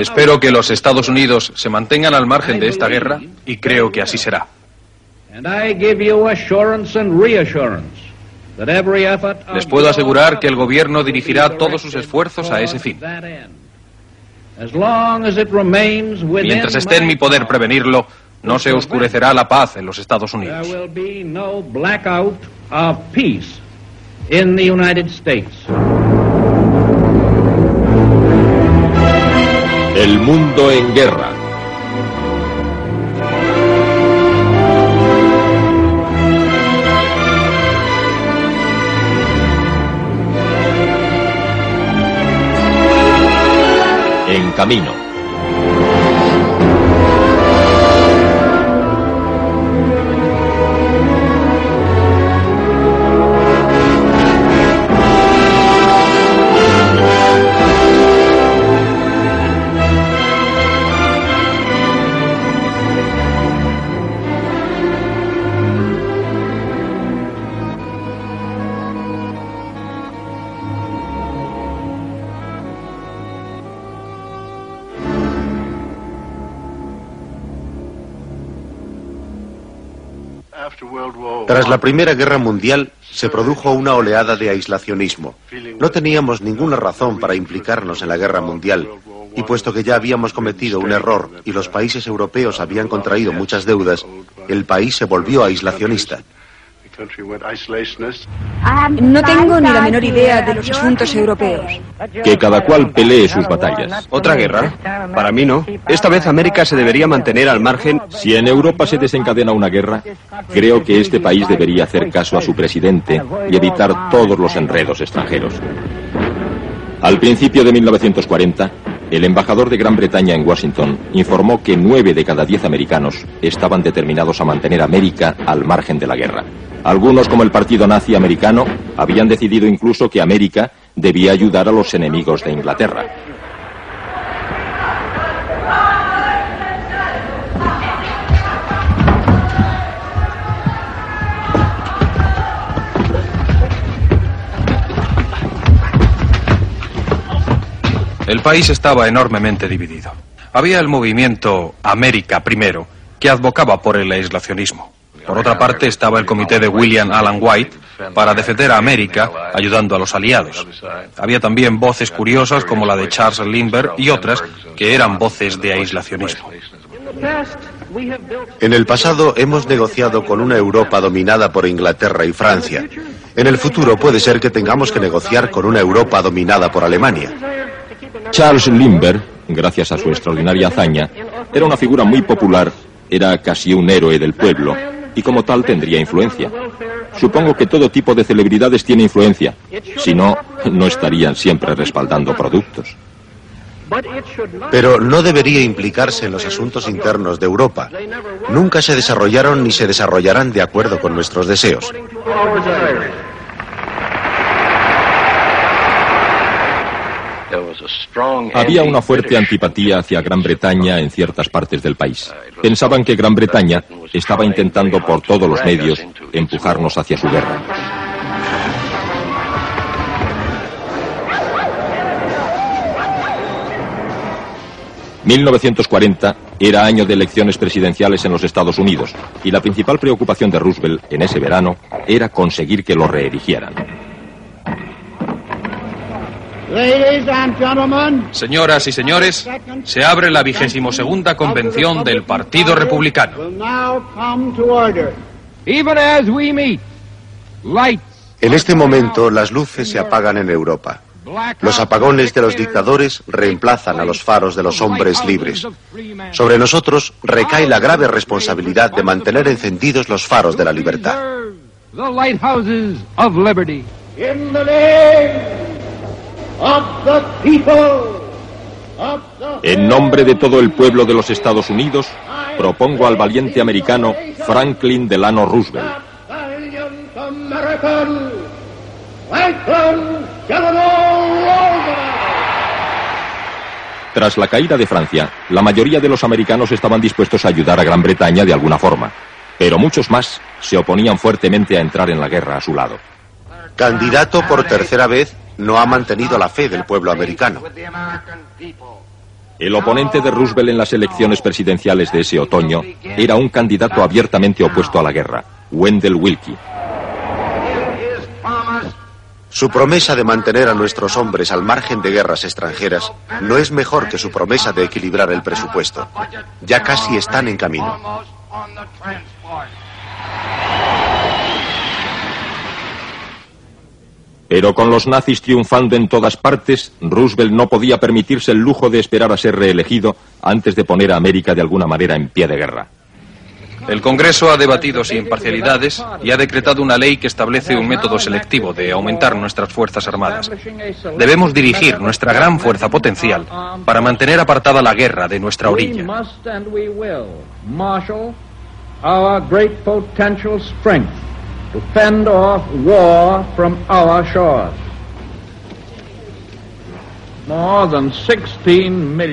Espero que los Estados Unidos se mantengan al margen de esta guerra y creo que así será. Les puedo asegurar que el gobierno dirigirá todos sus esfuerzos a ese fin. Mientras esté en mi poder prevenirlo, no se oscurecerá la paz en los Estados Unidos. Mundo en guerra. En camino. La Primera Guerra Mundial se produjo una oleada de aislacionismo. No teníamos ninguna razón para implicarnos en la Guerra Mundial, y puesto que ya habíamos cometido un error y los países europeos habían contraído muchas deudas, el país se volvió aislacionista. No tengo ni la menor idea de los asuntos europeos. Que cada cual pelee sus batallas. ¿Otra guerra? Para mí no. Esta vez América se debería mantener al margen. Si en Europa se desencadena una guerra, creo que este país debería hacer caso a su presidente y evitar todos los enredos extranjeros. Al principio de 1940, el embajador de Gran Bretaña en Washington informó que nueve de cada diez americanos estaban determinados a mantener América al margen de la guerra. Algunos, como el Partido Nazi Americano, habían decidido incluso que América debía ayudar a los enemigos de Inglaterra. El país estaba enormemente dividido. Había el movimiento América primero, que advocaba por el aislacionismo. Por otra parte, estaba el comité de William Allen White para defender a América, ayudando a los aliados. Había también voces curiosas como la de Charles Lindbergh y otras que eran voces de aislacionismo. En el pasado hemos negociado con una Europa dominada por Inglaterra y Francia. En el futuro puede ser que tengamos que negociar con una Europa dominada por Alemania. Charles Lindbergh, gracias a su extraordinaria hazaña, era una figura muy popular, era casi un héroe del pueblo y como tal tendría influencia. Supongo que todo tipo de celebridades tiene influencia. Si no, no estarían siempre respaldando productos. Pero no debería implicarse en los asuntos internos de Europa. Nunca se desarrollaron ni se desarrollarán de acuerdo con nuestros deseos. Había una fuerte antipatía hacia Gran Bretaña en ciertas partes del país. Pensaban que Gran Bretaña estaba intentando por todos los medios empujarnos hacia su guerra. ...1940 era año de elecciones presidenciales en los Estados Unidos... ...y la principal preocupación de Roosevelt en ese verano... ...era conseguir que lo reeligieran. Señoras y señores, se abre la vigésimo segunda convención del Partido Republicano. En este momento las luces se apagan en Europa. Los apagones de los dictadores reemplazan a los faros de los hombres libres. Sobre nosotros recae la grave responsabilidad de mantener encendidos los faros de la libertad. En nombre de todo el pueblo de los Estados Unidos, propongo al valiente americano Franklin Delano Roosevelt. Tras la caída de Francia, la mayoría de los americanos estaban dispuestos a ayudar a Gran Bretaña de alguna forma, pero muchos más se oponían fuertemente a entrar en la guerra a su lado. Candidato por tercera vez no ha mantenido la fe del pueblo americano. El oponente de Roosevelt en las elecciones presidenciales de ese otoño era un candidato abiertamente opuesto a la guerra, Wendell Willkie. Su promesa de mantener a nuestros hombres al margen de guerras extranjeras no es mejor que su promesa de equilibrar el presupuesto. Ya casi están en camino. Pero con los nazis triunfando en todas partes, Roosevelt no podía permitirse el lujo de esperar a ser reelegido antes de poner a América de alguna manera en pie de guerra. El Congreso ha debatido sin parcialidades y ha decretado una ley que establece un método selectivo de aumentar nuestras Fuerzas Armadas. Debemos dirigir nuestra gran fuerza potencial para mantener apartada la guerra de nuestra orilla.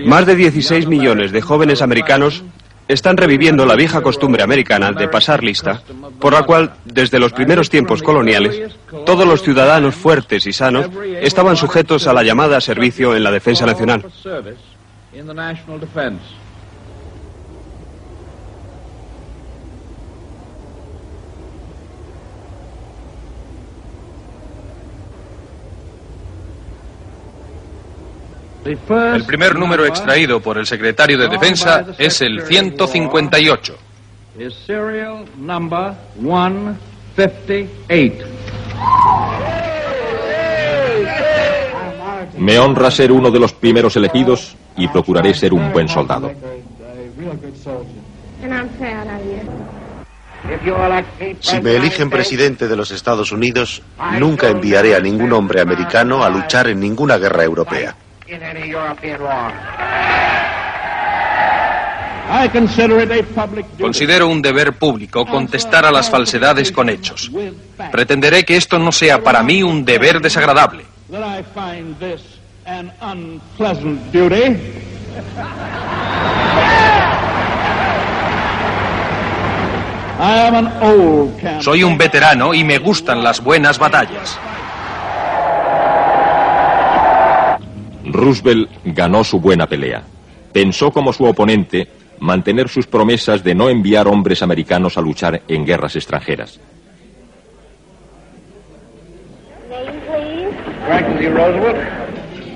Más de 16 millones de jóvenes americanos están reviviendo la vieja costumbre americana de pasar lista, por la cual, desde los primeros tiempos coloniales, todos los ciudadanos fuertes y sanos estaban sujetos a la llamada servicio en la defensa nacional. El primer número extraído por el secretario de Defensa es el 158. Me honra ser uno de los primeros elegidos y procuraré ser un buen soldado. Si me eligen presidente de los Estados Unidos, nunca enviaré a ningún hombre americano a luchar en ninguna guerra europea. Considero un deber público contestar a las falsedades con hechos. Pretenderé que esto no sea para mí un deber desagradable. Soy un veterano y me gustan las buenas batallas. Roosevelt ganó su buena pelea. Pensó como su oponente mantener sus promesas de no enviar hombres americanos a luchar en guerras extranjeras.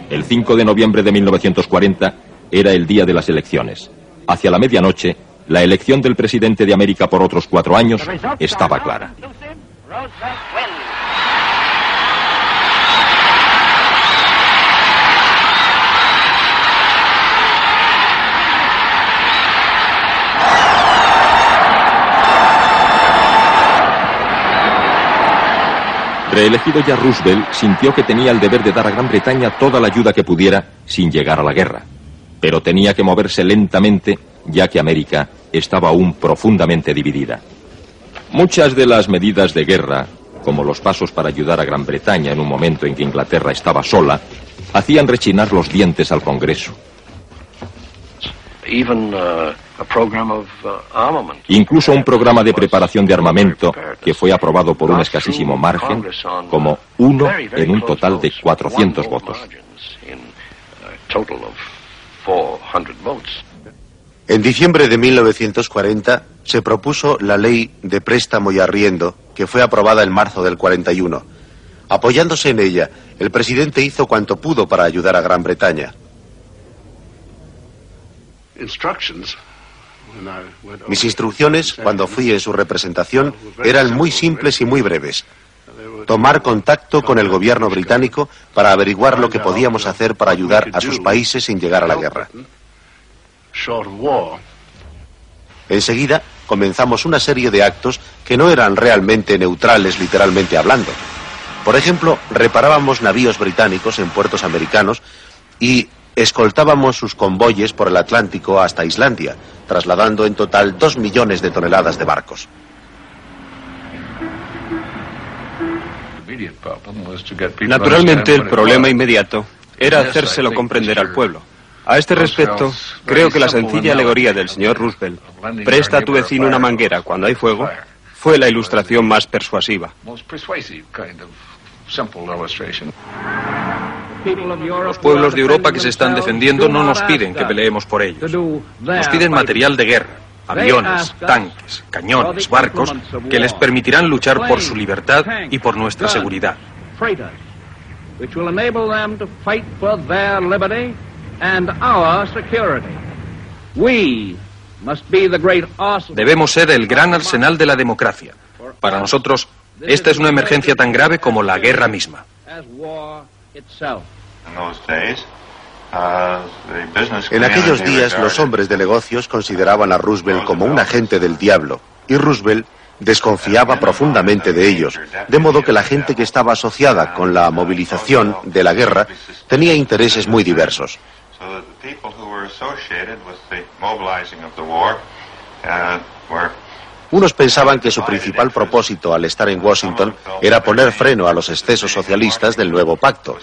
El 5 de noviembre de 1940 era el día de las elecciones. Hacia la medianoche, la elección del presidente de América por otros cuatro años estaba clara. Reelegido ya Roosevelt, sintió que tenía el deber de dar a Gran Bretaña toda la ayuda que pudiera sin llegar a la guerra. Pero tenía que moverse lentamente, ya que América estaba aún profundamente dividida. Muchas de las medidas de guerra, como los pasos para ayudar a Gran Bretaña en un momento en que Inglaterra estaba sola, hacían rechinar los dientes al Congreso. Uh, Uh, Incluso un programa de preparación de armamento que fue aprobado por un escasísimo margen, como uno en un total de 400 votos. En diciembre de 1940 se propuso la ley de préstamo y arriendo, que fue aprobada en marzo del 41. Apoyándose en ella, el presidente hizo cuanto pudo para ayudar a Gran Bretaña. Mis instrucciones, cuando fui en su representación, eran muy simples y muy breves. Tomar contacto con el gobierno británico para averiguar lo que podíamos hacer para ayudar a sus países sin llegar a la guerra. Enseguida comenzamos una serie de actos que no eran realmente neutrales literalmente hablando. Por ejemplo, reparábamos navíos británicos en puertos americanos y escoltábamos sus convoyes por el Atlántico hasta Islandia, trasladando en total dos millones de toneladas de barcos. Naturalmente, el problema inmediato era hacérselo comprender al pueblo. A este respecto, creo que la sencilla alegoría del señor Roosevelt, presta a tu vecino una manguera cuando hay fuego, fue la ilustración más persuasiva. Los pueblos de Europa que se están defendiendo no nos piden que peleemos por ellos. Nos piden material de guerra, aviones, tanques, cañones, barcos, que les permitirán luchar por su libertad y por nuestra seguridad. Debemos ser el gran arsenal de la democracia. Para nosotros, esta es una emergencia tan grave como la guerra misma. En aquellos días los hombres de negocios consideraban a Roosevelt como un agente del diablo y Roosevelt desconfiaba profundamente de ellos, de modo que la gente que estaba asociada con la movilización de la guerra tenía intereses muy diversos. Unos pensaban que su principal propósito al estar en Washington era poner freno a los excesos socialistas del nuevo pacto.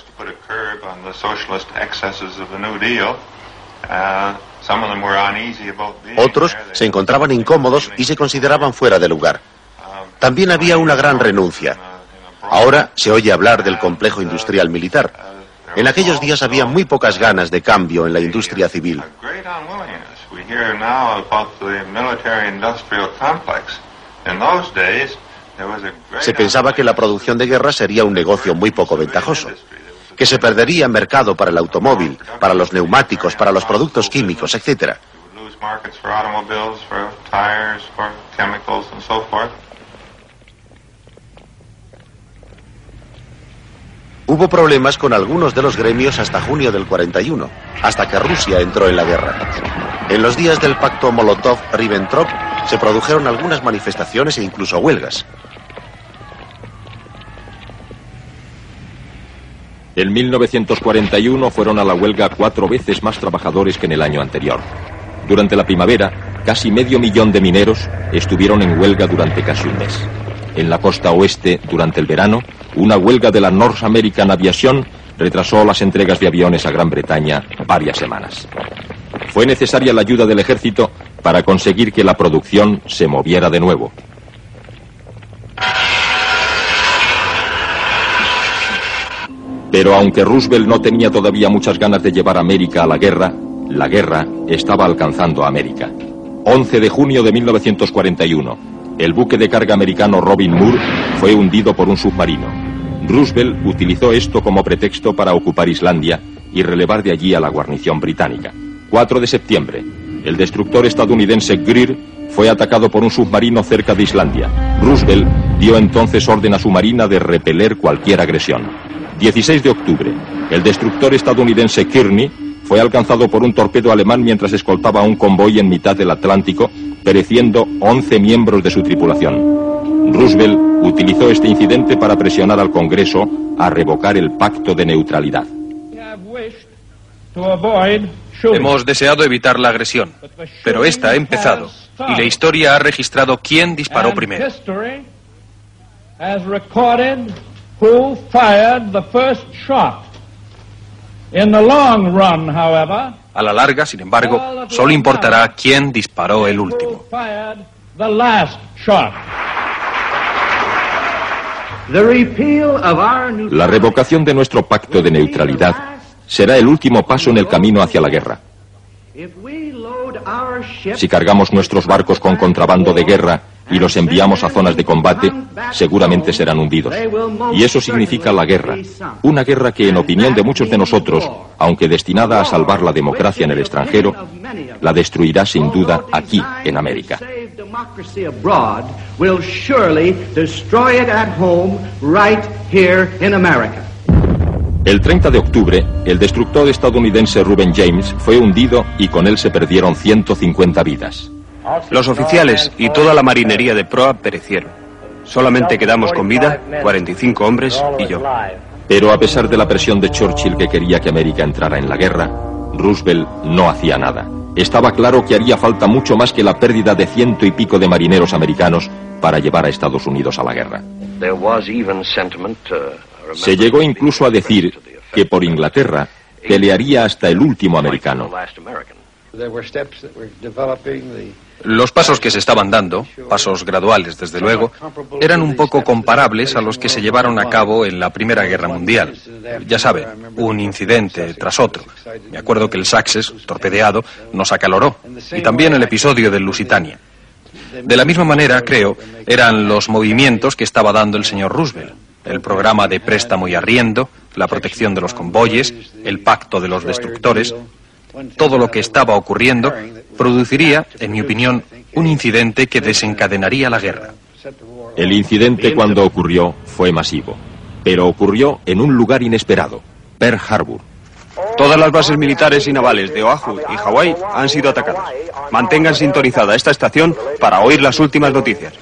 Otros se encontraban incómodos y se consideraban fuera de lugar. También había una gran renuncia. Ahora se oye hablar del complejo industrial militar. En aquellos días había muy pocas ganas de cambio en la industria civil. Se pensaba que la producción de guerra sería un negocio muy poco ventajoso, que se perdería mercado para el automóvil, para los neumáticos, para los productos químicos, etc. Hubo problemas con algunos de los gremios hasta junio del 41, hasta que Rusia entró en la guerra. En los días del pacto Molotov-Ribbentrop se produjeron algunas manifestaciones e incluso huelgas. En 1941 fueron a la huelga cuatro veces más trabajadores que en el año anterior. Durante la primavera, casi medio millón de mineros estuvieron en huelga durante casi un mes. En la costa oeste, durante el verano, una huelga de la North American Aviation retrasó las entregas de aviones a Gran Bretaña varias semanas. Fue necesaria la ayuda del ejército para conseguir que la producción se moviera de nuevo. Pero aunque Roosevelt no tenía todavía muchas ganas de llevar a América a la guerra, la guerra estaba alcanzando a América. 11 de junio de 1941. El buque de carga americano Robin Moore fue hundido por un submarino. Roosevelt utilizó esto como pretexto para ocupar Islandia y relevar de allí a la guarnición británica. 4 de septiembre, el destructor estadounidense Greer fue atacado por un submarino cerca de Islandia. Roosevelt dio entonces orden a su marina de repeler cualquier agresión. 16 de octubre, el destructor estadounidense Kearney fue alcanzado por un torpedo alemán mientras escoltaba un convoy en mitad del Atlántico pereciendo 11 miembros de su tripulación. Roosevelt utilizó este incidente para presionar al Congreso a revocar el pacto de neutralidad. Hemos deseado evitar la agresión, pero esta ha empezado y la historia ha registrado quién disparó primero. A la larga, sin embargo, solo importará quién disparó el último. La revocación de nuestro pacto de neutralidad será el último paso en el camino hacia la guerra. Si cargamos nuestros barcos con contrabando de guerra y los enviamos a zonas de combate, seguramente serán hundidos. Y eso significa la guerra. Una guerra que, en opinión de muchos de nosotros, aunque destinada a salvar la democracia en el extranjero, la destruirá sin duda aquí, en América. El 30 de octubre, el destructor estadounidense Ruben James fue hundido y con él se perdieron 150 vidas. Los oficiales y toda la marinería de proa perecieron. Solamente quedamos con vida 45 hombres y yo. Pero a pesar de la presión de Churchill que quería que América entrara en la guerra, Roosevelt no hacía nada. Estaba claro que haría falta mucho más que la pérdida de ciento y pico de marineros americanos para llevar a Estados Unidos a la guerra. Se llegó incluso a decir que por Inglaterra pelearía hasta el último americano. Los pasos que se estaban dando, pasos graduales desde luego, eran un poco comparables a los que se llevaron a cabo en la Primera Guerra Mundial. Ya saben, un incidente tras otro. Me acuerdo que el Saxes, torpedeado, nos acaloró. Y también el episodio del Lusitania. De la misma manera, creo, eran los movimientos que estaba dando el señor Roosevelt. El programa de préstamo y arriendo, la protección de los convoyes, el pacto de los destructores, todo lo que estaba ocurriendo produciría, en mi opinión, un incidente que desencadenaría la guerra. El incidente cuando ocurrió fue masivo, pero ocurrió en un lugar inesperado, Pearl Harbor. Todas las bases militares y navales de Oahu y Hawái han sido atacadas. Mantengan sintonizada esta estación para oír las últimas noticias.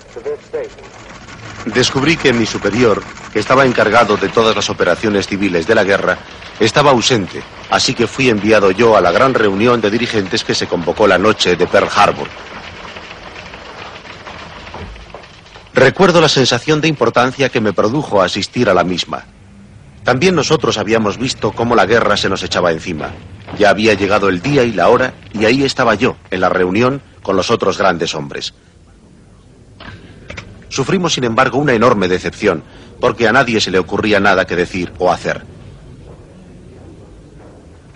Descubrí que mi superior, que estaba encargado de todas las operaciones civiles de la guerra, estaba ausente, así que fui enviado yo a la gran reunión de dirigentes que se convocó la noche de Pearl Harbor. Recuerdo la sensación de importancia que me produjo asistir a la misma. También nosotros habíamos visto cómo la guerra se nos echaba encima. Ya había llegado el día y la hora, y ahí estaba yo, en la reunión, con los otros grandes hombres. Sufrimos, sin embargo, una enorme decepción, porque a nadie se le ocurría nada que decir o hacer.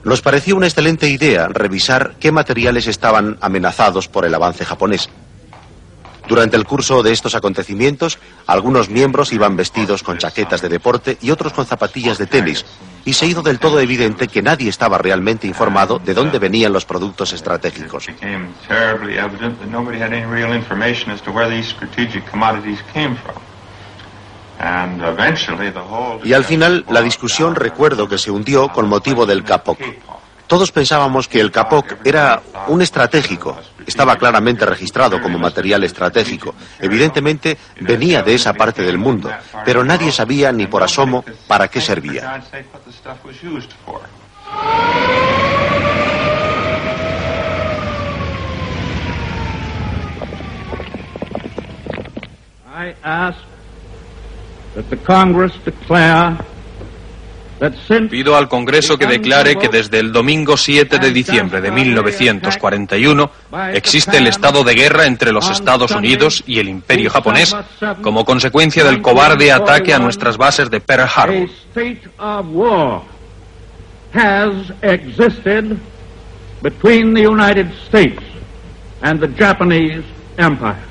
Nos pareció una excelente idea revisar qué materiales estaban amenazados por el avance japonés. Durante el curso de estos acontecimientos, algunos miembros iban vestidos con chaquetas de deporte y otros con zapatillas de tenis, y se hizo del todo evidente que nadie estaba realmente informado de dónde venían los productos estratégicos. Y al final la discusión recuerdo que se hundió con motivo del CAPOC. Todos pensábamos que el CAPOC era un estratégico. Estaba claramente registrado como material estratégico. Evidentemente venía de esa parte del mundo, pero nadie sabía ni por asomo para qué servía. Declare Pido al Congreso que declare que desde el domingo 7 de diciembre de 1941 existe el estado de guerra entre los Estados Unidos y el Imperio japonés como consecuencia del cobarde ataque a nuestras bases de Pearl Harbor. between the United States and the Japanese Empire.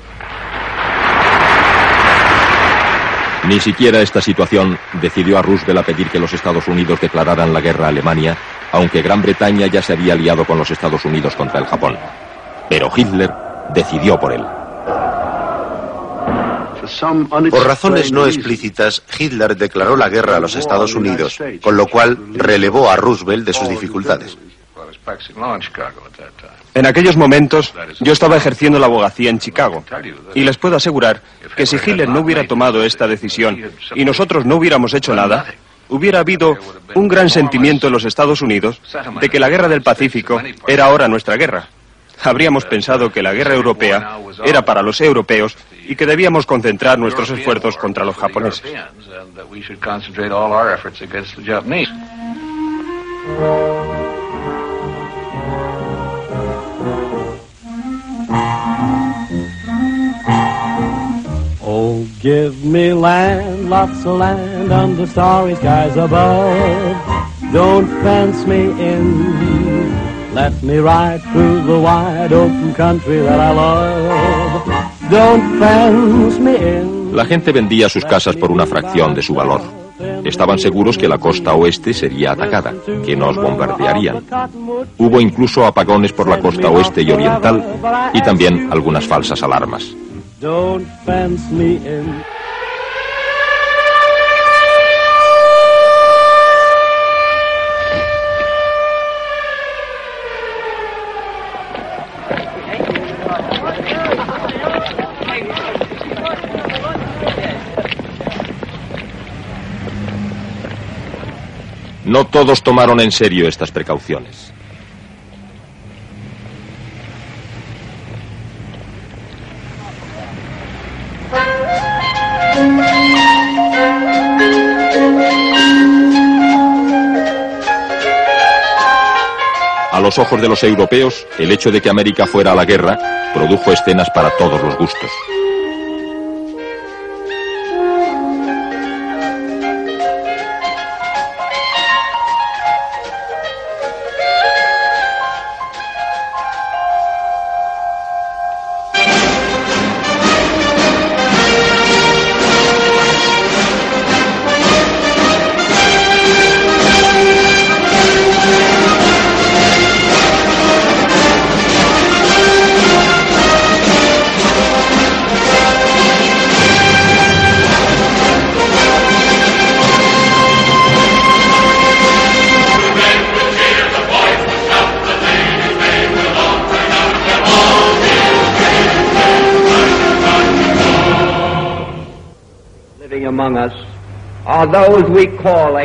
Ni siquiera esta situación decidió a Roosevelt a pedir que los Estados Unidos declararan la guerra a Alemania, aunque Gran Bretaña ya se había aliado con los Estados Unidos contra el Japón. Pero Hitler decidió por él. Por razones no explícitas, Hitler declaró la guerra a los Estados Unidos, con lo cual relevó a Roosevelt de sus dificultades. En aquellos momentos yo estaba ejerciendo la abogacía en Chicago y les puedo asegurar que si Hitler no hubiera tomado esta decisión y nosotros no hubiéramos hecho nada, hubiera habido un gran sentimiento en los Estados Unidos de que la guerra del Pacífico era ahora nuestra guerra. Habríamos pensado que la guerra europea era para los europeos y que debíamos concentrar nuestros esfuerzos contra los japoneses. Give me land, lots of land under starry skies above. Don't fence me in. Let me ride through the wide open country that I love. Don't fence me in. La gente vendía sus casas por una fracción de su valor. Estaban seguros que la costa oeste sería atacada, que nos bombardearían. Hubo incluso apagones por la costa oeste y oriental y también algunas falsas alarmas. Don't fence me in. No todos tomaron en serio estas precauciones. Los ojos de los europeos, el hecho de que América fuera a la guerra produjo escenas para todos los gustos.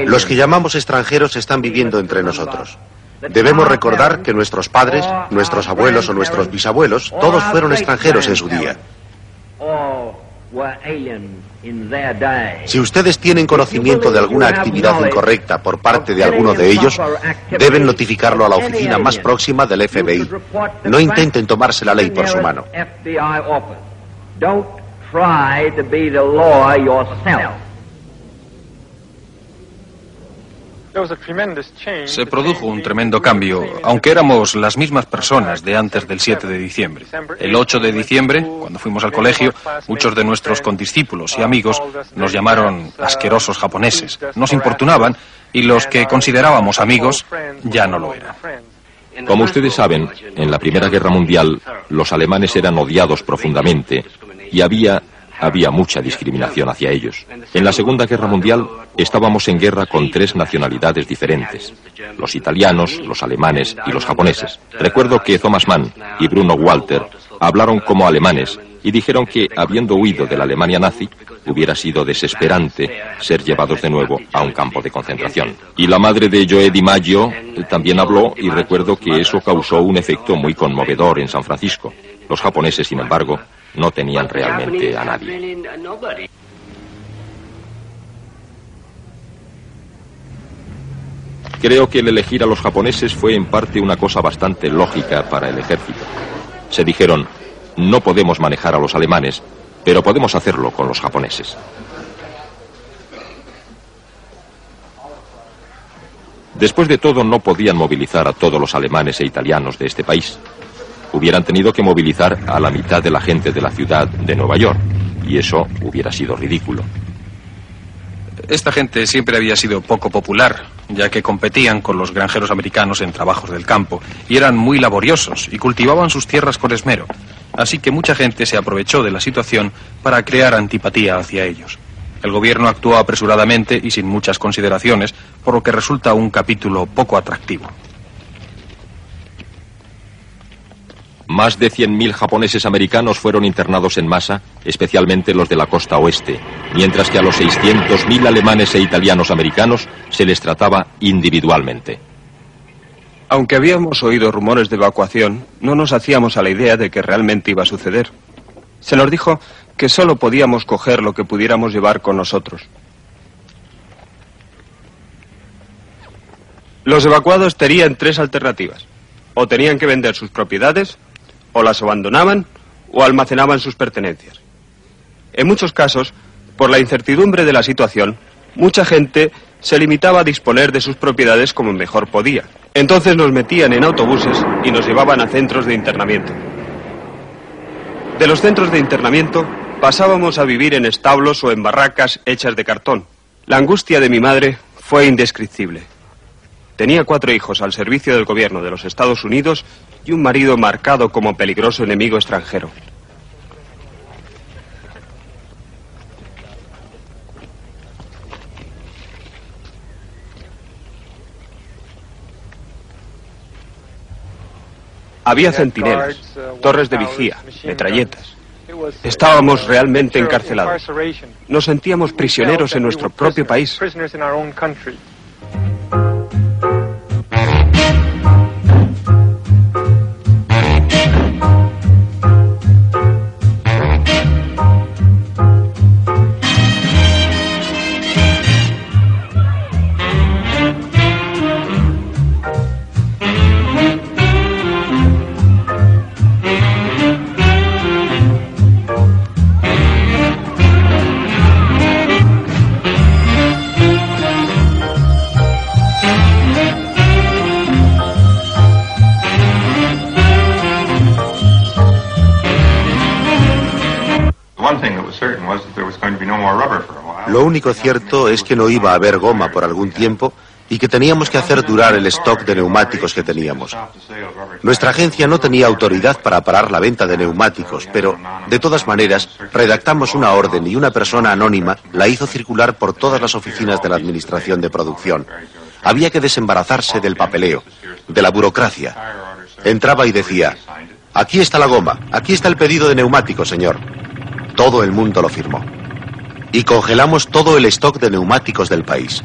Los que llamamos extranjeros están viviendo entre nosotros. Debemos recordar que nuestros padres, nuestros abuelos o nuestros bisabuelos, todos fueron extranjeros en su día. Si ustedes tienen conocimiento de alguna actividad incorrecta por parte de alguno de ellos, deben notificarlo a la oficina más próxima del FBI. No intenten tomarse la ley por su mano. Se produjo un tremendo cambio, aunque éramos las mismas personas de antes del 7 de diciembre. El 8 de diciembre, cuando fuimos al colegio, muchos de nuestros condiscípulos y amigos nos llamaron asquerosos japoneses, nos importunaban y los que considerábamos amigos ya no lo eran. Como ustedes saben, en la Primera Guerra Mundial los alemanes eran odiados profundamente y había había mucha discriminación hacia ellos. En la Segunda Guerra Mundial estábamos en guerra con tres nacionalidades diferentes, los italianos, los alemanes y los japoneses. Recuerdo que Thomas Mann y Bruno Walter hablaron como alemanes y dijeron que, habiendo huido de la Alemania nazi, hubiera sido desesperante ser llevados de nuevo a un campo de concentración. Y la madre de Joe Di Maggio también habló y recuerdo que eso causó un efecto muy conmovedor en San Francisco. Los japoneses, sin embargo, no tenían realmente a nadie. Creo que el elegir a los japoneses fue en parte una cosa bastante lógica para el ejército. Se dijeron, no podemos manejar a los alemanes, pero podemos hacerlo con los japoneses. Después de todo, no podían movilizar a todos los alemanes e italianos de este país hubieran tenido que movilizar a la mitad de la gente de la ciudad de Nueva York, y eso hubiera sido ridículo. Esta gente siempre había sido poco popular, ya que competían con los granjeros americanos en trabajos del campo, y eran muy laboriosos y cultivaban sus tierras con esmero. Así que mucha gente se aprovechó de la situación para crear antipatía hacia ellos. El gobierno actuó apresuradamente y sin muchas consideraciones, por lo que resulta un capítulo poco atractivo. Más de 100.000 japoneses americanos fueron internados en masa, especialmente los de la costa oeste, mientras que a los 600.000 alemanes e italianos americanos se les trataba individualmente. Aunque habíamos oído rumores de evacuación, no nos hacíamos a la idea de que realmente iba a suceder. Se nos dijo que solo podíamos coger lo que pudiéramos llevar con nosotros. Los evacuados tenían tres alternativas. O tenían que vender sus propiedades, o las abandonaban o almacenaban sus pertenencias. En muchos casos, por la incertidumbre de la situación, mucha gente se limitaba a disponer de sus propiedades como mejor podía. Entonces nos metían en autobuses y nos llevaban a centros de internamiento. De los centros de internamiento pasábamos a vivir en establos o en barracas hechas de cartón. La angustia de mi madre fue indescriptible. Tenía cuatro hijos al servicio del gobierno de los Estados Unidos y un marido marcado como peligroso enemigo extranjero. Había centinelas, torres de vigía, metralletas. Estábamos realmente encarcelados. Nos sentíamos prisioneros en nuestro propio país. Único cierto es que no iba a haber goma por algún tiempo y que teníamos que hacer durar el stock de neumáticos que teníamos. Nuestra agencia no tenía autoridad para parar la venta de neumáticos, pero, de todas maneras, redactamos una orden y una persona anónima la hizo circular por todas las oficinas de la Administración de Producción. Había que desembarazarse del papeleo, de la burocracia. Entraba y decía, aquí está la goma, aquí está el pedido de neumáticos, señor. Todo el mundo lo firmó. Y congelamos todo el stock de neumáticos del país.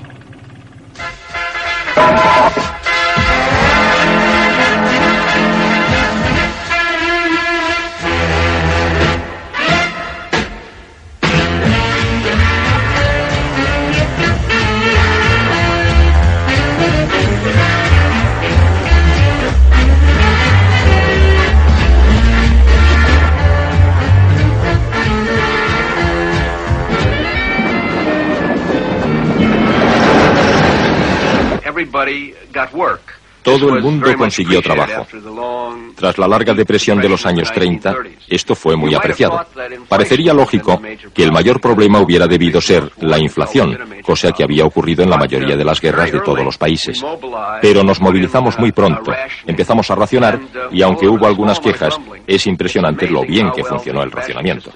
Todo el mundo consiguió trabajo. Tras la larga depresión de los años 30, esto fue muy apreciado. Parecería lógico que el mayor problema hubiera debido ser la inflación, cosa que había ocurrido en la mayoría de las guerras de todos los países. Pero nos movilizamos muy pronto, empezamos a racionar y aunque hubo algunas quejas, es impresionante lo bien que funcionó el racionamiento.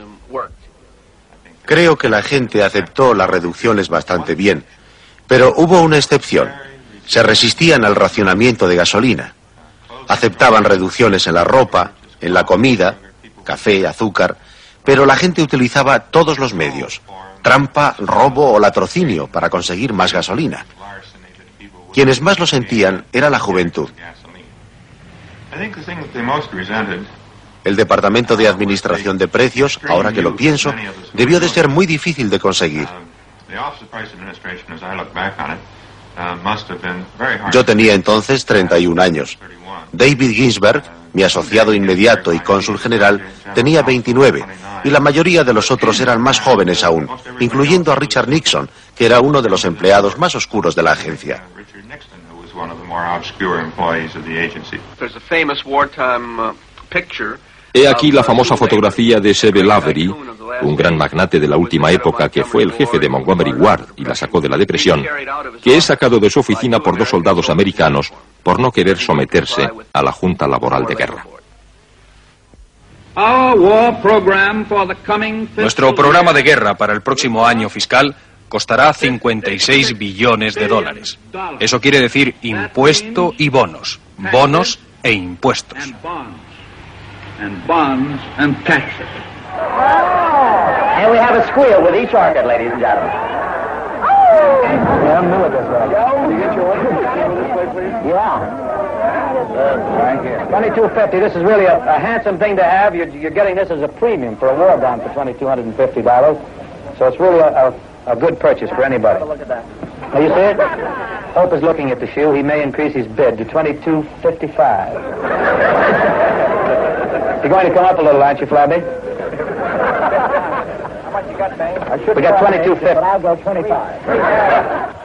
Creo que la gente aceptó las reducciones bastante bien, pero hubo una excepción se resistían al racionamiento de gasolina. Aceptaban reducciones en la ropa, en la comida, café, azúcar, pero la gente utilizaba todos los medios, trampa, robo o latrocinio para conseguir más gasolina. Quienes más lo sentían era la juventud. El Departamento de Administración de Precios, ahora que lo pienso, debió de ser muy difícil de conseguir. Yo tenía entonces 31 años. David Ginsberg, mi asociado inmediato y cónsul general, tenía 29 y la mayoría de los otros eran más jóvenes aún, incluyendo a Richard Nixon, que era uno de los empleados más oscuros de la agencia. He aquí la famosa fotografía de Sebe Lavery, un gran magnate de la última época que fue el jefe de Montgomery Ward y la sacó de la depresión, que es sacado de su oficina por dos soldados americanos por no querer someterse a la Junta Laboral de Guerra. Nuestro programa de guerra para el próximo año fiscal costará 56 billones de dólares. Eso quiere decir impuesto y bonos, bonos e impuestos. And bonds and taxes. And we have a squeal with each orchid, ladies and gentlemen. Yeah, I'm new at this, Joe, you get your Yeah. Thank you. 2250 This is really a, a handsome thing to have. You're, you're, getting this as a premium for a war bond for $2,250. So it's really a, a, a good purchase for anybody. Look at that. Now you see it? Hope is looking at the shoe. He may increase his bid to 2255 You're going to come up a little, aren't you, Flabby? How much you got, Bane? We got 22 but I'll go 25.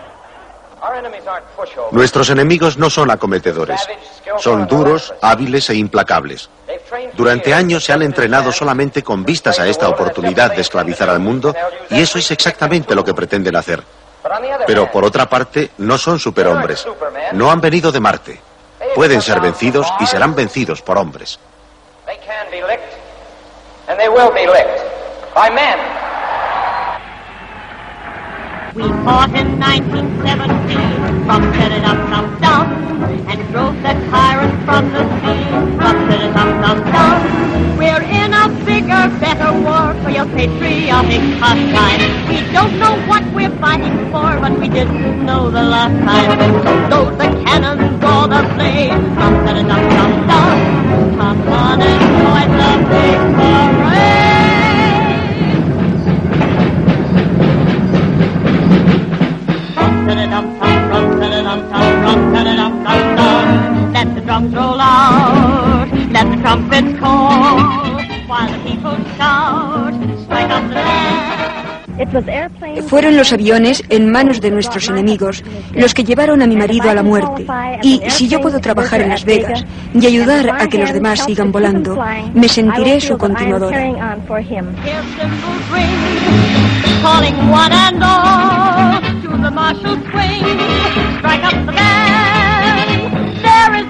Nuestros enemigos no son acometedores. Son duros, hábiles e implacables. Durante años se han entrenado solamente con vistas a esta oportunidad de esclavizar al mundo y eso es exactamente lo que pretenden hacer. Pero por otra parte, no son superhombres. No han venido de Marte. Pueden ser vencidos y serán vencidos por hombres. Can be licked, and they will be licked by men. We fought in 1917 from Trinidad down down and drove the tyrant from the sea from Trinidad down down. We're in a bigger, better war for your patriotic pastime. We don't know what we're fighting for, but we didn't know the last time. So the cannons or the flames from Trinidad down Fueron los aviones en manos de nuestros enemigos los que llevaron a mi marido a la muerte. Y si yo puedo trabajar en Las Vegas y ayudar a que los demás sigan volando, me sentiré su continuadora.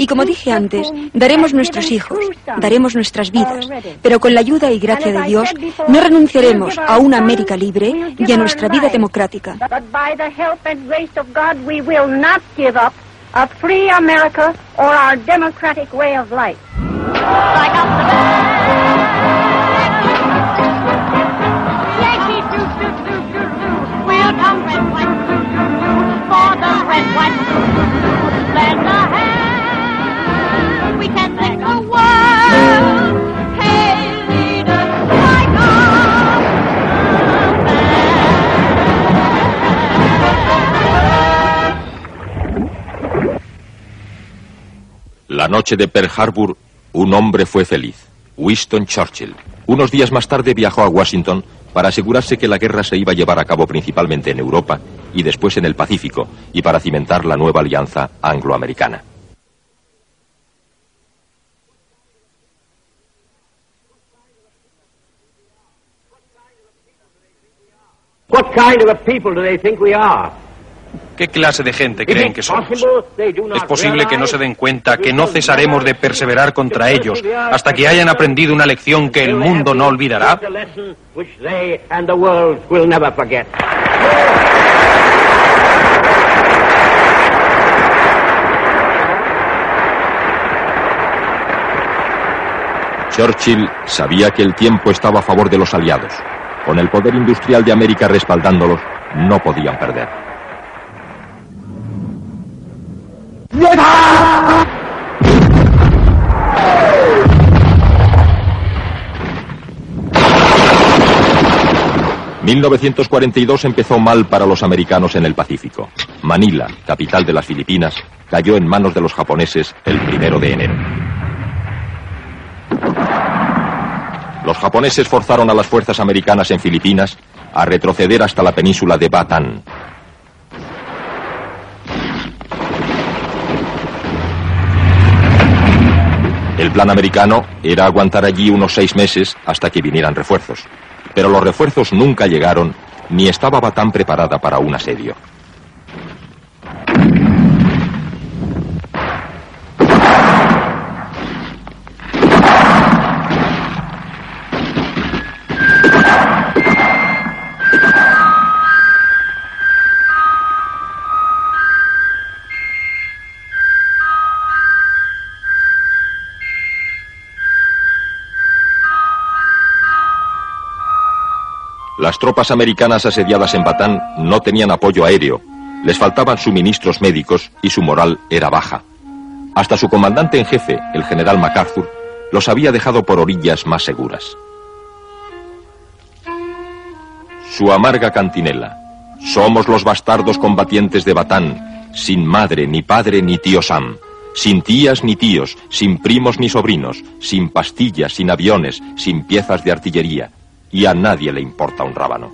Y como dije antes, daremos nuestros hijos, daremos nuestras vidas, pero con la ayuda y gracia de Dios no renunciaremos a una América libre y a nuestra vida democrática. a free America or our democratic way of life. We'll come red, white, for the red, white, lend a noche de Pearl Harbor, un hombre fue feliz, Winston Churchill. Unos días más tarde viajó a Washington para asegurarse que la guerra se iba a llevar a cabo principalmente en Europa y después en el Pacífico, y para cimentar la nueva alianza angloamericana. What kind of a people do they think we are? ¿Qué clase de gente creen que somos? Es posible que no se den cuenta que no cesaremos de perseverar contra ellos hasta que hayan aprendido una lección que el mundo no olvidará. Which they and the world will never forget. Churchill sabía que el tiempo estaba a favor de los aliados. Con el poder industrial de América respaldándolos, no podían perder. ...1942 empezó mal para los americanos en el Pacífico. Manila, capital de las Filipinas, cayó en manos de los japoneses el primero de enero. Los japoneses forzaron a las fuerzas americanas en Filipinas a retroceder hasta la península de Bataan. El plan americano era aguantar allí unos seis meses hasta que vinieran refuerzos. Pero los refuerzos nunca llegaron ni estaba Batán preparada para un asedio. Las tropas americanas asediadas en Batán no tenían apoyo aéreo, les faltaban suministros médicos y su moral era baja. Hasta su comandante en jefe, el general MacArthur, los había dejado por orillas más seguras. Su amarga cantinela. Somos los bastardos combatientes de Batán, sin madre, ni padre, ni tío Sam, sin tías ni tíos, sin primos ni sobrinos, sin pastillas, sin aviones, sin piezas de artillería, y a nadie le importa un rábano.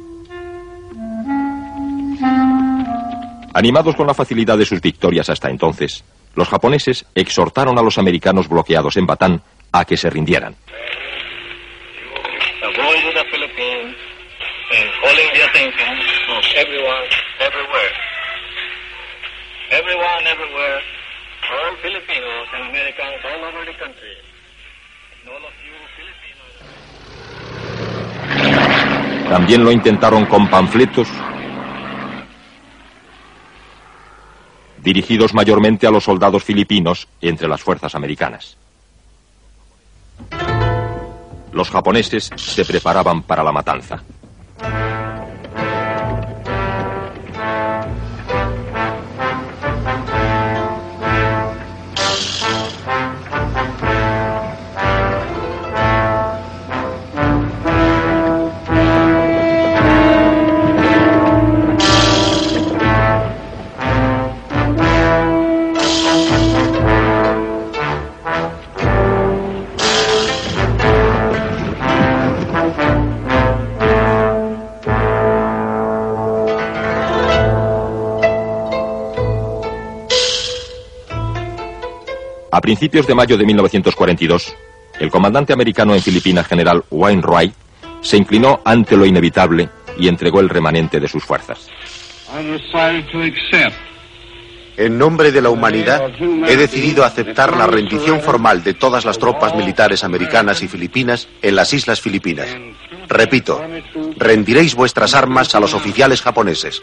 Animados con la facilidad de sus victorias hasta entonces, los japoneses exhortaron a los americanos bloqueados en Batán a que se rindieran. all Filipinos and Americans all over the country. And all of you Filipinos. También lo intentaron con panfletos dirigidos mayormente a los soldados filipinos entre las fuerzas americanas. Los japoneses se preparaban para la matanza. A principios de mayo de 1942, el comandante americano en Filipinas, general Wainwright, se inclinó ante lo inevitable y entregó el remanente de sus fuerzas. En nombre de la humanidad, he decidido aceptar la rendición formal de todas las tropas militares americanas y filipinas en las islas Filipinas. Repito, rendiréis vuestras armas a los oficiales japoneses.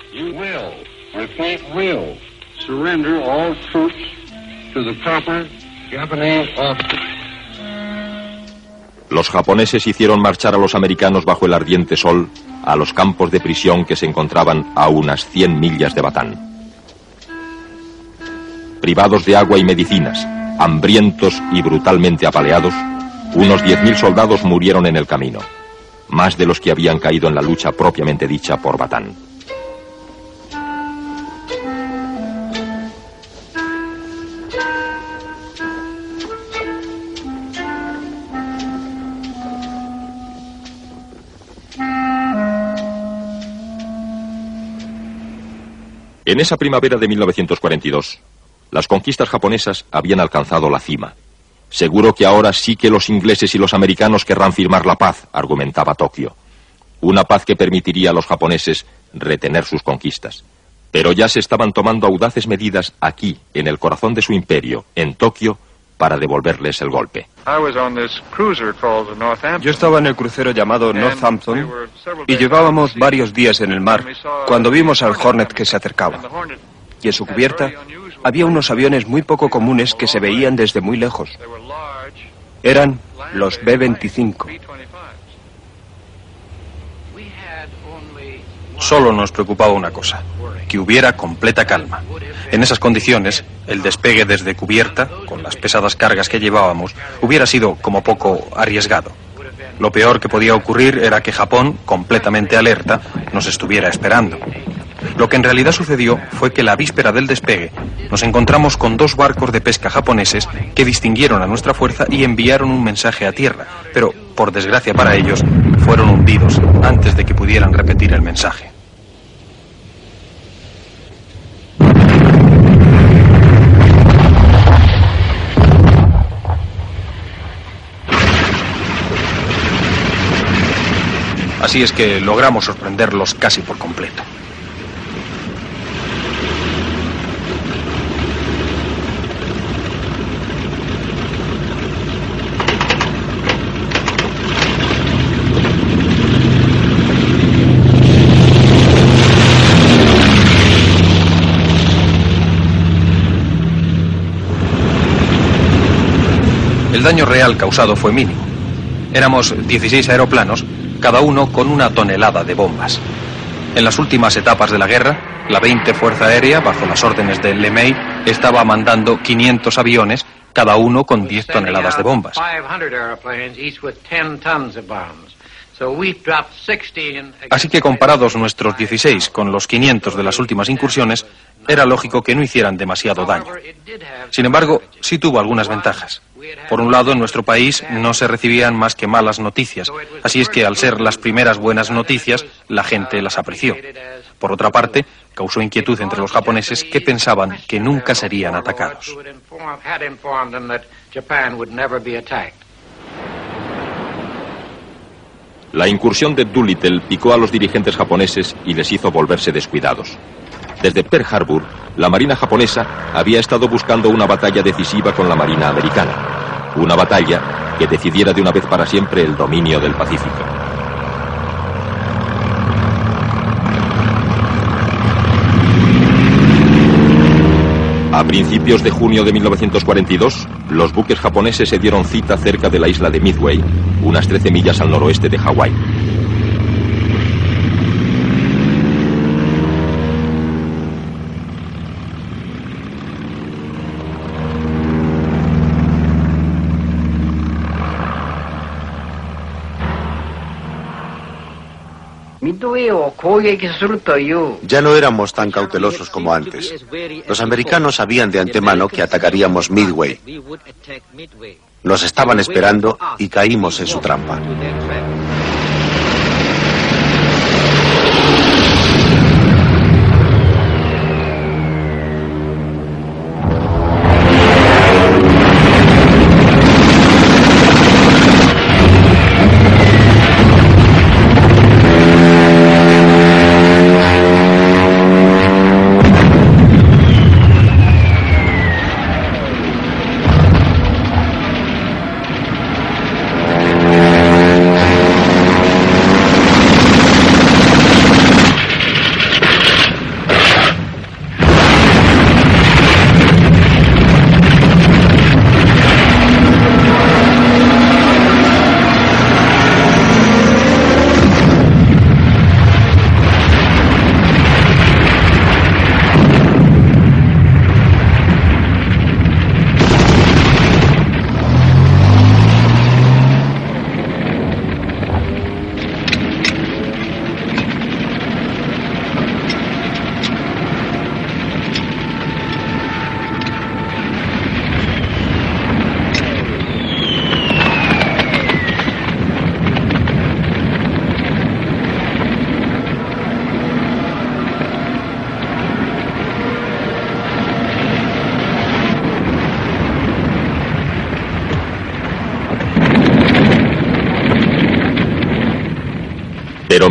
Los japoneses hicieron marchar a los americanos bajo el ardiente sol a los campos de prisión que se encontraban a unas 100 millas de Batán. Privados de agua y medicinas, hambrientos y brutalmente apaleados, unos 10.000 soldados murieron en el camino, más de los que habían caído en la lucha propiamente dicha por Batán. En esa primavera de 1942, las conquistas japonesas habían alcanzado la cima. Seguro que ahora sí que los ingleses y los americanos querrán firmar la paz, argumentaba Tokio. Una paz que permitiría a los japoneses retener sus conquistas. Pero ya se estaban tomando audaces medidas aquí, en el corazón de su imperio, en Tokio, para devolverles el golpe. Yo estaba en el crucero llamado Northampton y llevábamos varios días en el mar cuando vimos al Hornet que se acercaba. Y en su cubierta había unos aviones muy poco comunes que se veían desde muy lejos. Eran los B-25. Solo nos preocupaba una cosa, que hubiera completa calma. En esas condiciones, el despegue desde cubierta, con las pesadas cargas que llevábamos, hubiera sido como poco arriesgado. Lo peor que podía ocurrir era que Japón, completamente alerta, nos estuviera esperando. Lo que en realidad sucedió fue que la víspera del despegue nos encontramos con dos barcos de pesca japoneses que distinguieron a nuestra fuerza y enviaron un mensaje a tierra, pero por desgracia para ellos fueron hundidos antes de que pudieran repetir el mensaje. Así es que logramos sorprenderlos casi por completo. El daño real causado fue mínimo. Éramos 16 aeroplanos, cada uno con una tonelada de bombas. En las últimas etapas de la guerra, la 20 Fuerza Aérea, bajo las órdenes de LeMay, estaba mandando 500 aviones, cada uno con 10 toneladas de bombas. Así que comparados nuestros 16 con los 500 de las últimas incursiones, era lógico que no hicieran demasiado daño. Sin embargo, sí tuvo algunas ventajas. Por un lado, en nuestro país no se recibían más que malas noticias, así es que al ser las primeras buenas noticias, la gente las apreció. Por otra parte, causó inquietud entre los japoneses que pensaban que nunca serían atacados. La incursión de Doolittle picó a los dirigentes japoneses y les hizo volverse descuidados. Desde Pearl Harbor, la Marina japonesa había estado buscando una batalla decisiva con la Marina americana. Una batalla que decidiera de una vez para siempre el dominio del Pacífico. A principios de junio de 1942, los buques japoneses se dieron cita cerca de la isla de Midway, unas 13 millas al noroeste de Hawái. Ya no éramos tan cautelosos como antes. Los americanos sabían de antemano que atacaríamos Midway. Nos estaban esperando y caímos en su trampa.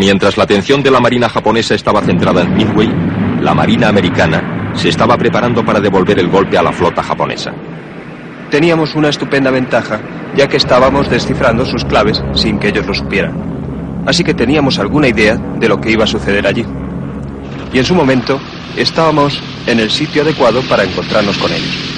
Mientras la atención de la Marina japonesa estaba centrada en Midway, la Marina americana se estaba preparando para devolver el golpe a la flota japonesa. Teníamos una estupenda ventaja, ya que estábamos descifrando sus claves sin que ellos lo supieran. Así que teníamos alguna idea de lo que iba a suceder allí. Y en su momento estábamos en el sitio adecuado para encontrarnos con ellos.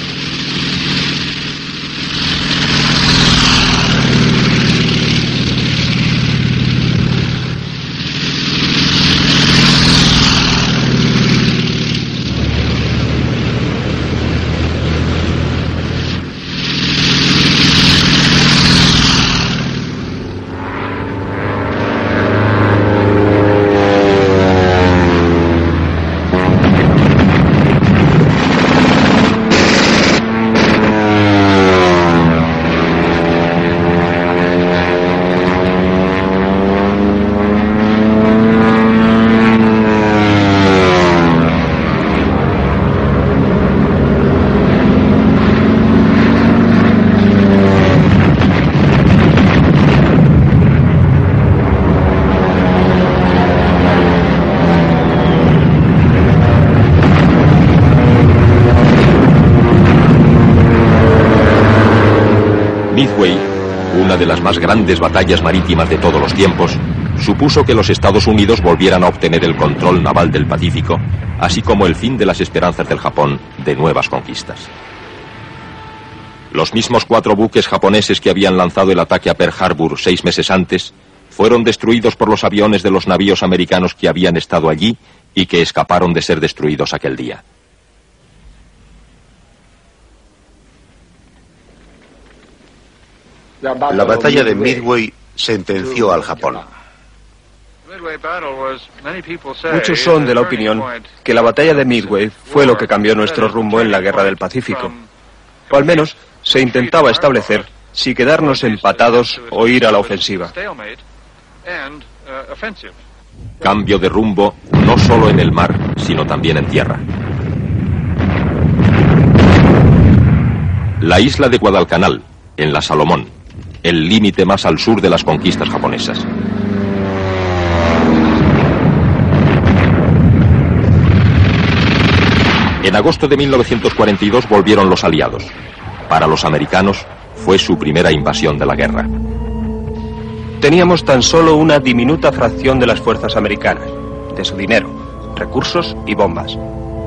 Midway, una de grandes batallas marítimas de todos los tiempos, supuso que los Estados Unidos volvieran a obtener el control naval del Pacífico, así como el fin de las esperanzas del Japón de nuevas conquistas. Los mismos cuatro buques japoneses que habían lanzado el ataque a Pearl Harbor seis meses antes fueron destruidos por los aviones de los navíos americanos que habían estado allí y que escaparon de ser destruidos aquel día. La batalla de Midway sentenció al Japón. Muchos son de la opinión que la batalla de Midway fue lo que cambió nuestro rumbo en la guerra del Pacífico. O al menos se intentaba establecer si quedarnos empatados o ir a la ofensiva. Cambio de rumbo no solo en el mar, sino también en tierra. La isla de Guadalcanal, en la Salomón, el límite más al sur de las conquistas japonesas. En agosto de 1942 volvieron los aliados. Para los americanos fue su primera invasión de la guerra. Teníamos tan solo una diminuta fracción de las fuerzas americanas, de su dinero, recursos y bombas.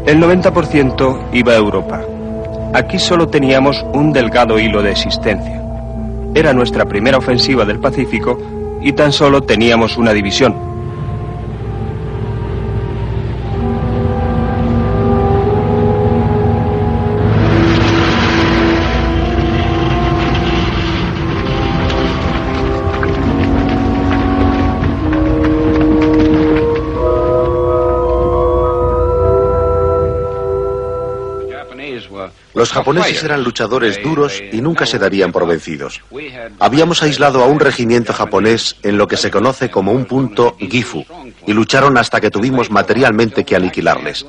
El 90% iba a Europa. Aquí solo teníamos un delgado hilo de existencia. Era nuestra primera ofensiva del Pacífico y tan solo teníamos una división. Japoneses eran luchadores duros y nunca se darían por vencidos. Habíamos aislado a un regimiento japonés en lo que se conoce como un punto Gifu y lucharon hasta que tuvimos materialmente que aniquilarles.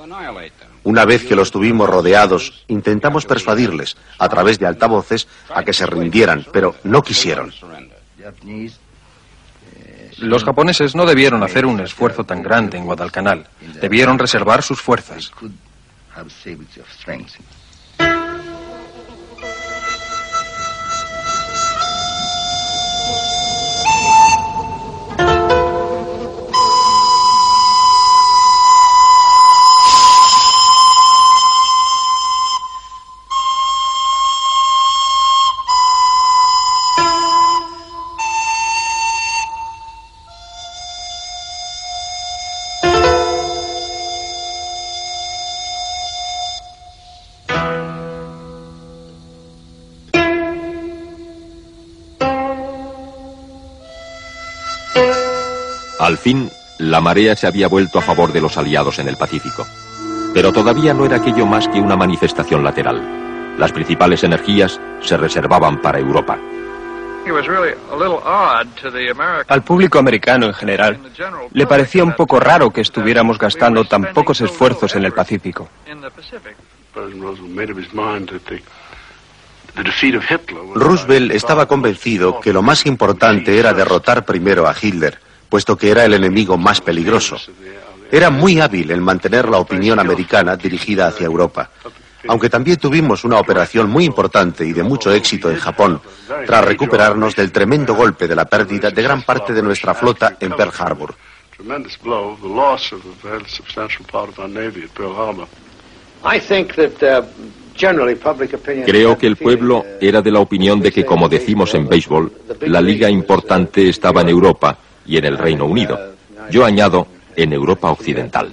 Una vez que los tuvimos rodeados, intentamos persuadirles, a través de altavoces, a que se rindieran, pero no quisieron. Los japoneses no debieron hacer un esfuerzo tan grande en Guadalcanal. Debieron reservar sus fuerzas. Al fin, la marea se había vuelto a favor de los aliados en el Pacífico. Pero todavía no era aquello más que una manifestación lateral. Las principales energías se reservaban para Europa. Al público americano en general le parecía un poco raro que estuviéramos gastando tan pocos esfuerzos en el Pacífico. Roosevelt estaba convencido que lo más importante era derrotar primero a Hitler, puesto que era el enemigo más peligroso. Era muy hábil en mantener la opinión americana dirigida hacia Europa. Aunque también tuvimos una operación muy importante y de mucho éxito en Japón, tras recuperarnos del tremendo golpe de la pérdida de gran parte de nuestra flota en Pearl Harbor. tremendous blow, the loss of a very substantial part of our navy at Pearl Harbor. I think that uh, generally public opinion. Creo que el pueblo era de la opinión de que, como decimos en béisbol, la liga importante estaba en Europa y en el Reino Unido. Yo añado, en Europa Occidental.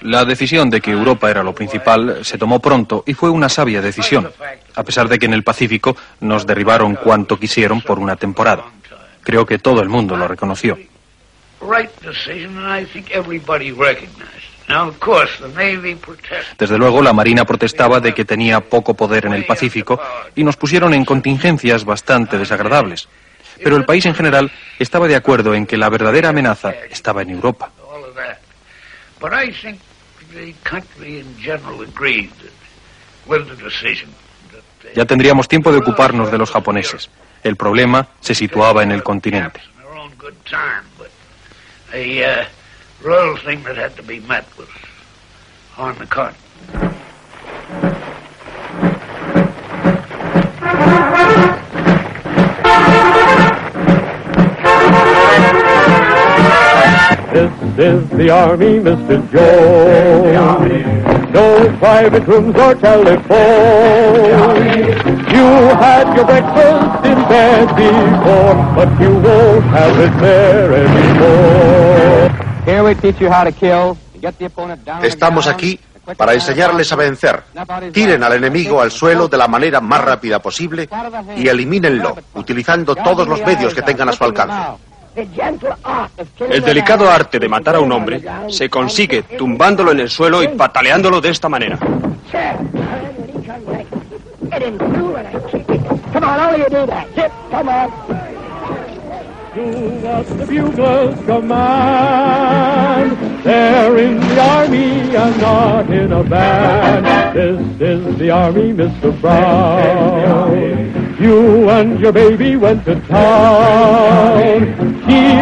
La decisión de que Europa era lo principal se tomó pronto y fue una sabia decisión, a pesar de que en el Pacífico nos derribaron cuanto quisieron por una temporada. Creo que todo el mundo lo reconoció. Desde luego, la Marina protestaba de que tenía poco poder en el Pacífico y nos pusieron en contingencias bastante desagradables. Pero el país en general estaba de acuerdo en que la verdadera amenaza estaba en Europa. Ya tendríamos tiempo de ocuparnos de los japoneses. El problema se situaba en el continente. Their own good time, but a uh, real thing that had to be met was on the continent. This is the Army, Mr. Joe. No private rooms or telephone. You had your breakfast in bed before, but you won't have it there anymore. Here we teach you how to kill. You get the opponent down Estamos aquí para enseñarles a vencer. Tiren al enemigo al suelo de la manera más rápida posible y elimínenlo, utilizando todos los medios que tengan a su alcance. El delicado arte de matar a un hombre se consigue tumbándolo en el suelo y pataleándolo de esta manera. Get him through and I kick it. Come on, all of you do that. Zip, come on. Do what the bugles command. They're in the army and not in a band. This is the army, Mr. Brown. You and your baby went to town.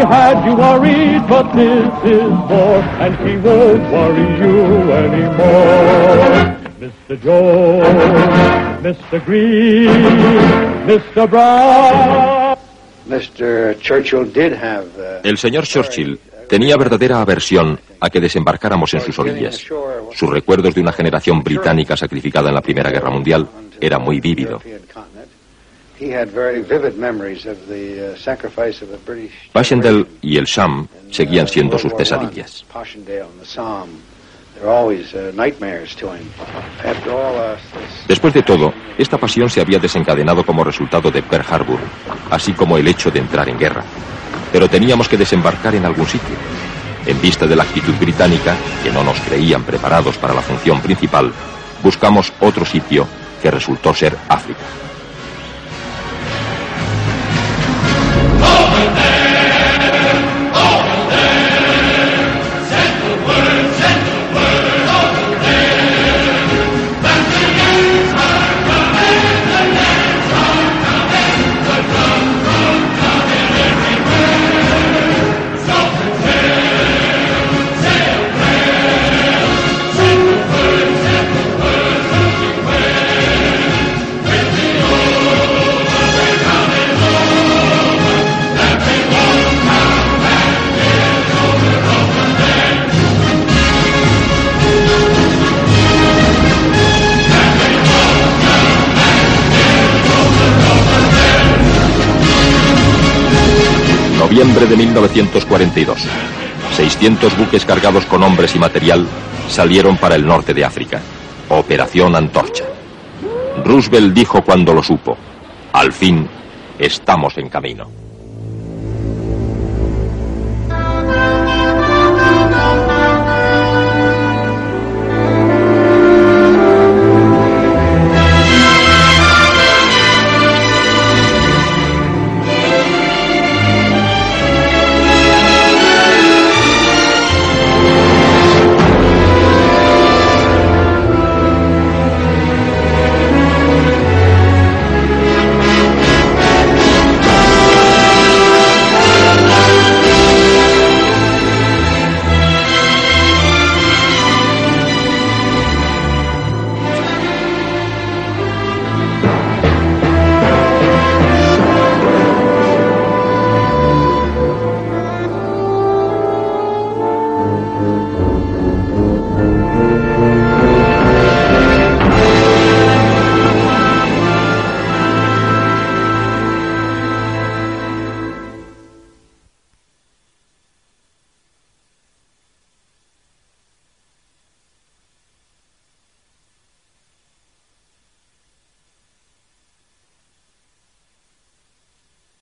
Had you worried, but this is more, and she won't worry you anymore. Mr. Jones, Mr. Green, Mr. Brown. Mr. Churchill did have uh, El señor Churchill tenía verdadera aversión a que desembarcáramos en sus orillas. Sus recuerdos de una generación británica sacrificada en la Primera Guerra Mundial era muy vívido. Passchendaele y el Sham seguían siendo sus pesadillas. Uh, uh, Después de todo, esta pasión se había desencadenado como resultado de Pearl Harbor, así como el hecho de entrar en guerra. Pero teníamos que desembarcar en algún sitio. En vista de la actitud británica, que no nos creían preparados para la función principal, buscamos otro sitio que resultó ser África. Noviembre de 1942. 600 buques cargados con hombres y material salieron para el norte de África. Operación Antorcha. Roosevelt dijo cuando lo supo, al fin estamos en camino.